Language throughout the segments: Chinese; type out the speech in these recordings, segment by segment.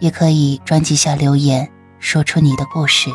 也可以专辑下留言，说出你的故事。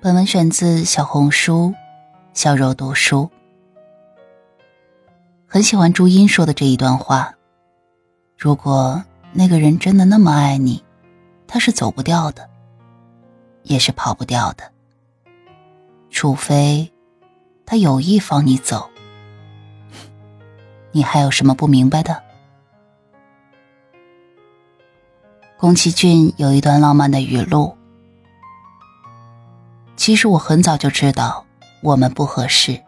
本文选自小红书“小柔读书”，很喜欢朱茵说的这一段话：“如果那个人真的那么爱你。”他是走不掉的，也是跑不掉的，除非他有意放你走。你还有什么不明白的？宫崎骏有一段浪漫的语录：“其实我很早就知道我们不合适，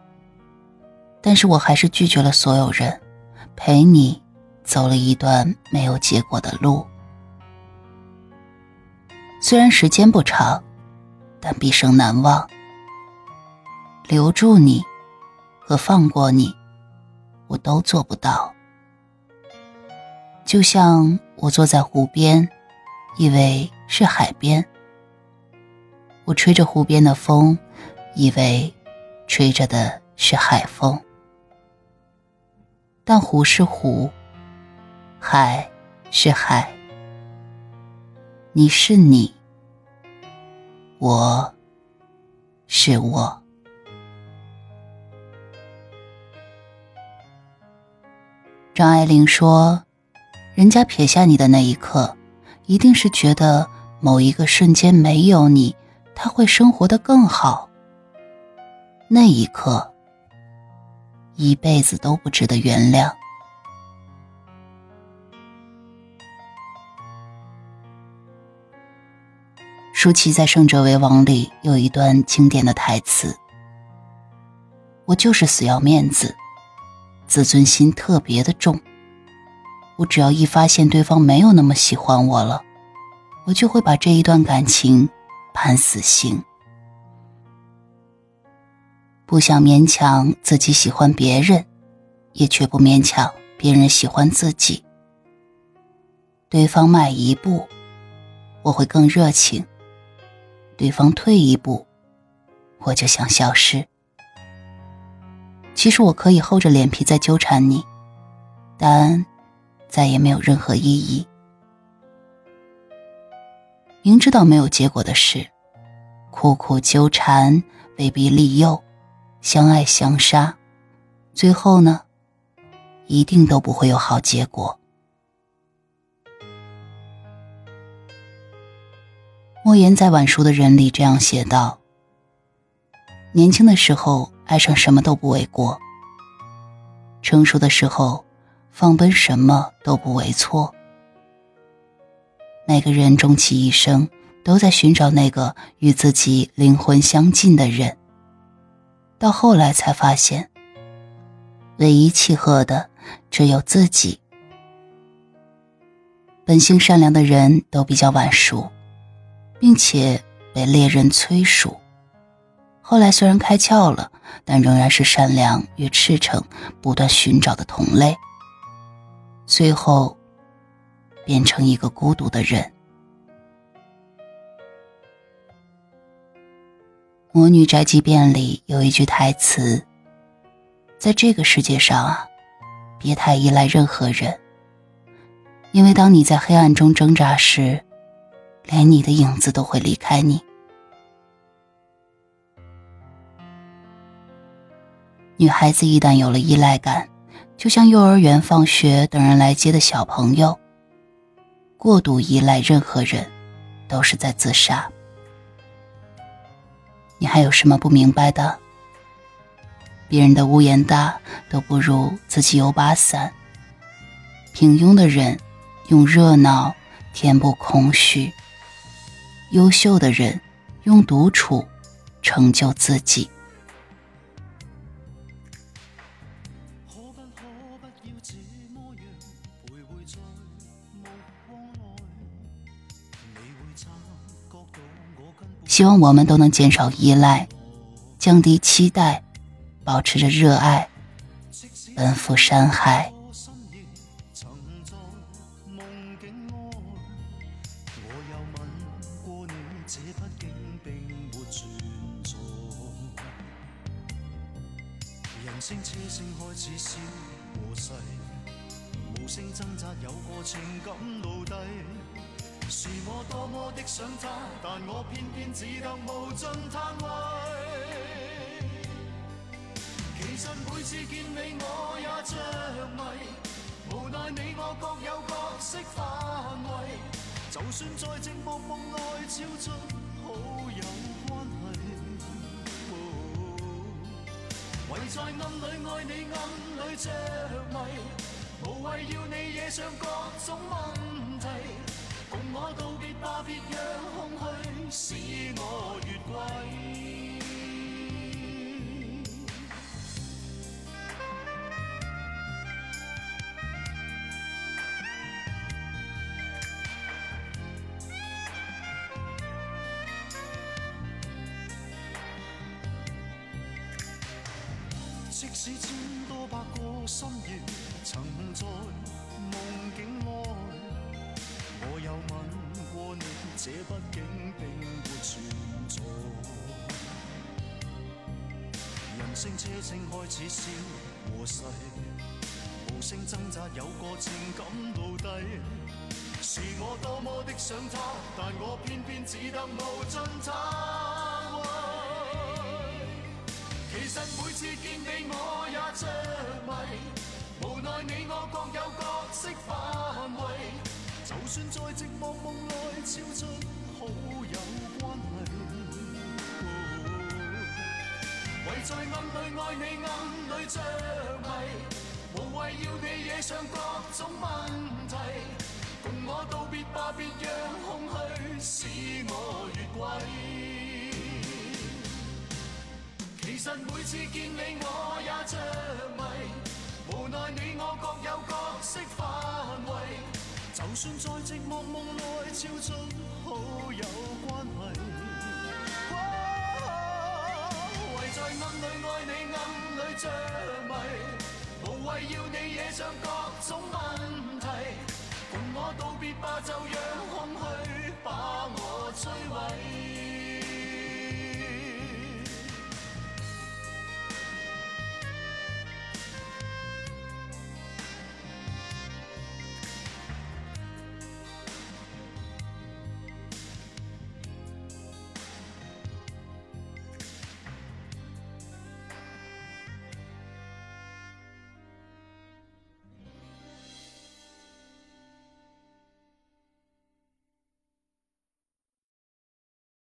但是我还是拒绝了所有人，陪你走了一段没有结果的路。”虽然时间不长，但毕生难忘。留住你和放过你，我都做不到。就像我坐在湖边，以为是海边；我吹着湖边的风，以为吹着的是海风。但湖是湖，海是海。你是你，我是我。张爱玲说：“人家撇下你的那一刻，一定是觉得某一个瞬间没有你，他会生活的更好。那一刻，一辈子都不值得原谅。”舒淇在《胜者为王》里有一段经典的台词：“我就是死要面子，自尊心特别的重。我只要一发现对方没有那么喜欢我了，我就会把这一段感情判死刑。不想勉强自己喜欢别人，也绝不勉强别人喜欢自己。对方迈一步，我会更热情。”对方退一步，我就想消失。其实我可以厚着脸皮再纠缠你，但再也没有任何意义。明知道没有结果的事，苦苦纠缠，威逼利诱，相爱相杀，最后呢，一定都不会有好结果。莫言在晚熟的人里这样写道：“年轻的时候爱上什么都不为过，成熟的时候放奔什么都不为错。每个人终其一生都在寻找那个与自己灵魂相近的人，到后来才发现，唯一契合的只有自己。本性善良的人都比较晚熟。”并且被猎人催熟，后来虽然开窍了，但仍然是善良与赤诚，不断寻找的同类，最后变成一个孤独的人。《魔女宅急便》里有一句台词：“在这个世界上啊，别太依赖任何人，因为当你在黑暗中挣扎时。”连你的影子都会离开你。女孩子一旦有了依赖感，就像幼儿园放学等人来接的小朋友，过度依赖任何人，都是在自杀。你还有什么不明白的？别人的屋檐大都不如自己有把伞。平庸的人，用热闹填补空虚。优秀的人用独处成就自己。希望我们都能减少依赖，降低期待，保持着热爱，奔赴山海。这毕竟并没存在人声车声开始消和逝，无声挣扎有过情感奴隶。是我多么的想他，但我偏偏只得无尽叹谓。其实每次见你我也着迷，无奈你我各有角色范围。就算在寂寞梦内超出好友关系。唯在暗里爱你，暗里着迷，无谓要你惹上各种问题。共我道别吧，别让空虚使我越轨。即使千多百个心愿，曾在梦境内，我有吻过你，这毕竟并没存在。人声车声开始消和逝，无声挣扎有个情感奴隶。是我多么的想他，但我偏偏只得无尽叹次见你我也着迷，无奈你我各有角色范围。就算在寂寞梦内超出好友关系，唯在暗里爱你，暗里着迷，无谓要你惹上各种问题。共我道别吧，别让空虚使我越轨。其实每次见你我也着迷，无奈你我各有角色范围。就算在寂寞梦内超出好友关系，唯在暗里爱你，暗里着迷，无谓要你惹上各种问题。共我道别吧，就让空虚把我摧毁。